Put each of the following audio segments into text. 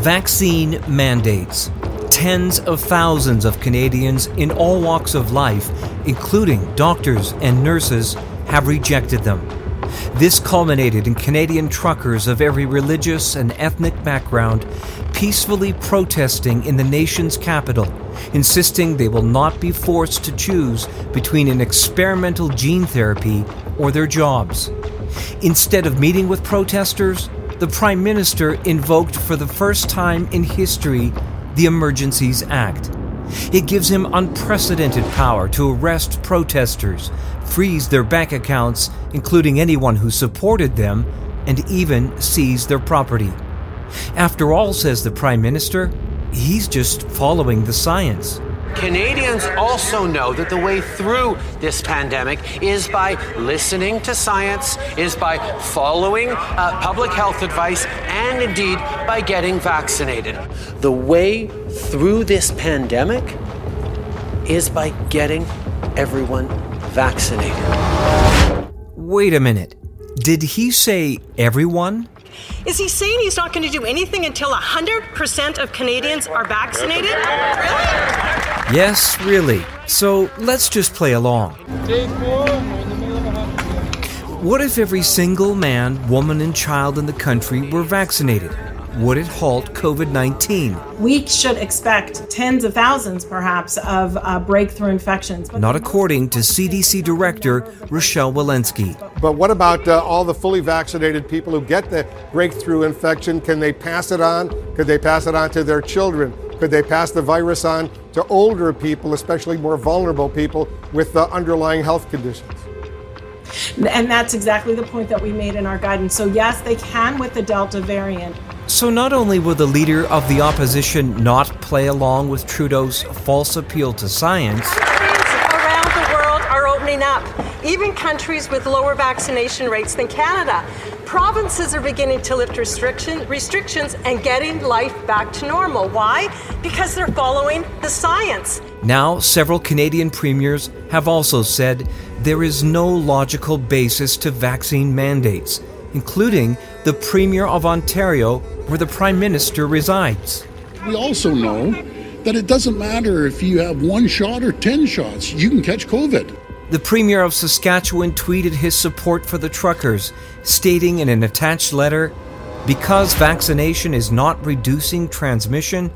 Vaccine mandates. Tens of thousands of Canadians in all walks of life, including doctors and nurses, have rejected them. This culminated in Canadian truckers of every religious and ethnic background peacefully protesting in the nation's capital, insisting they will not be forced to choose between an experimental gene therapy or their jobs. Instead of meeting with protesters, the Prime Minister invoked for the first time in history the Emergencies Act. It gives him unprecedented power to arrest protesters, freeze their bank accounts, including anyone who supported them, and even seize their property. After all, says the Prime Minister, he's just following the science. Canadians also know that the way through this pandemic is by listening to science, is by following uh, public health advice, and indeed by getting vaccinated. The way through this pandemic is by getting everyone vaccinated. Wait a minute. Did he say everyone? Is he saying he's not going to do anything until 100% of Canadians are vaccinated? Really? Yes, really. So let's just play along. What if every single man, woman, and child in the country were vaccinated? Would it halt COVID 19? We should expect tens of thousands, perhaps, of uh, breakthrough infections. Not according to CDC Director Rochelle Walensky. But what about uh, all the fully vaccinated people who get the breakthrough infection? Can they pass it on? Could they pass it on to their children? Could they pass the virus on to older people, especially more vulnerable people with uh, underlying health conditions? And that's exactly the point that we made in our guidance. So, yes, they can with the Delta variant. So, not only will the leader of the opposition not play along with Trudeau's false appeal to science, Countries around the world up, even countries with lower vaccination rates than Canada. Provinces are beginning to lift restriction, restrictions and getting life back to normal. Why? Because they're following the science. now several Canadian premiers have also said there is no logical basis to vaccine mandates, including the Premier of Ontario, where the Prime Minister resides. We also know that it doesn't matter if you have one shot or 10 shots, you can catch COVID. The Premier of Saskatchewan tweeted his support for the truckers, stating in an attached letter Because vaccination is not reducing transmission,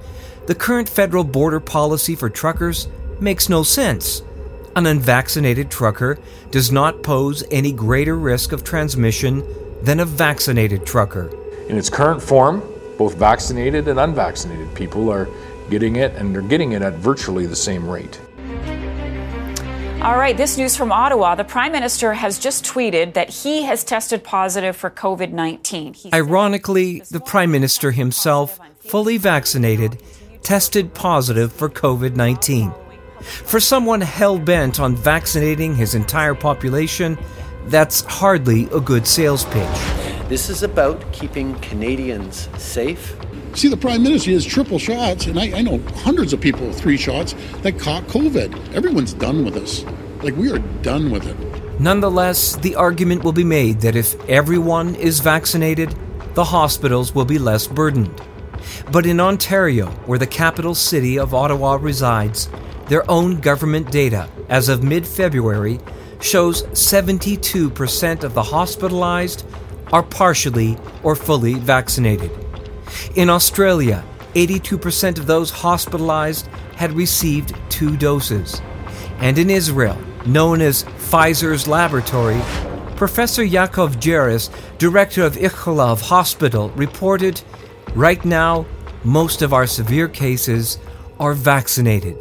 the current federal border policy for truckers makes no sense. An unvaccinated trucker does not pose any greater risk of transmission than a vaccinated trucker. In its current form, both vaccinated and unvaccinated people are getting it, and they're getting it at virtually the same rate. All right, this news from Ottawa. The Prime Minister has just tweeted that he has tested positive for COVID 19. Ironically, the Prime Minister himself, fully vaccinated, tested positive for COVID 19. For someone hell bent on vaccinating his entire population, that's hardly a good sales pitch. This is about keeping Canadians safe. See, the Prime Minister has triple shots, and I, I know hundreds of people with three shots that caught COVID. Everyone's done with us. Like, we are done with it. Nonetheless, the argument will be made that if everyone is vaccinated, the hospitals will be less burdened. But in Ontario, where the capital city of Ottawa resides, their own government data, as of mid February, shows 72% of the hospitalized are partially or fully vaccinated. In Australia, 82% of those hospitalized had received two doses. And in Israel, known as Pfizer's laboratory, Professor Yaakov Jerris, director of Ichilov Hospital, reported right now, most of our severe cases are vaccinated.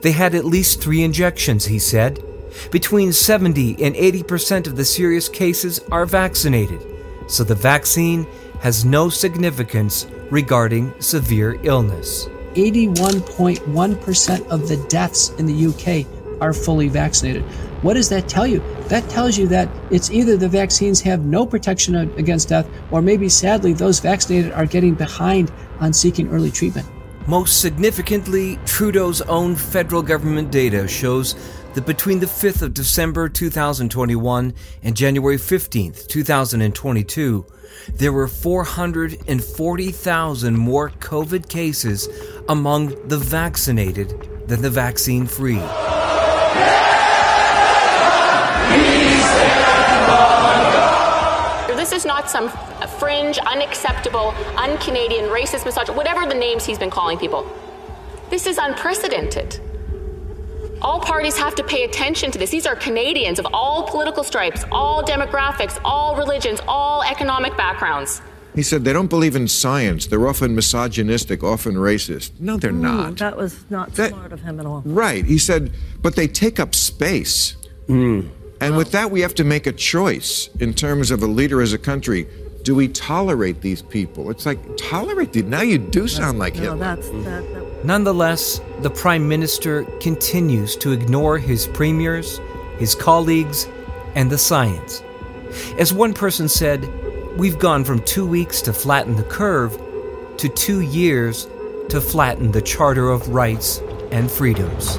They had at least three injections, he said. Between 70 and 80% of the serious cases are vaccinated, so the vaccine has no significance regarding severe illness. 81.1% of the deaths in the UK are fully vaccinated. What does that tell you? That tells you that it's either the vaccines have no protection against death, or maybe sadly, those vaccinated are getting behind on seeking early treatment. Most significantly, Trudeau's own federal government data shows that between the 5th of December 2021 and January 15th, 2022, there were 440,000 more COVID cases among the vaccinated than the vaccine free. This is not some fringe, unacceptable, un Canadian, racist, misogynist, whatever the names he's been calling people. This is unprecedented. All parties have to pay attention to this. These are Canadians of all political stripes, all demographics, all religions, all economic backgrounds. He said they don't believe in science. They're often misogynistic, often racist. No, they're Ooh, not. That was not That- smart of him at all. Right. He said, but they take up space. Mm. And with that, we have to make a choice in terms of a leader as a country. Do we tolerate these people? It's like, tolerate them. Now you do sound like No, Hitler. that's that, that Nonetheless, the Prime Minister continues to ignore his premiers, his colleagues, and the science. As one person said, we've gone from two weeks to flatten the curve to two years to flatten the Charter of Rights and Freedoms.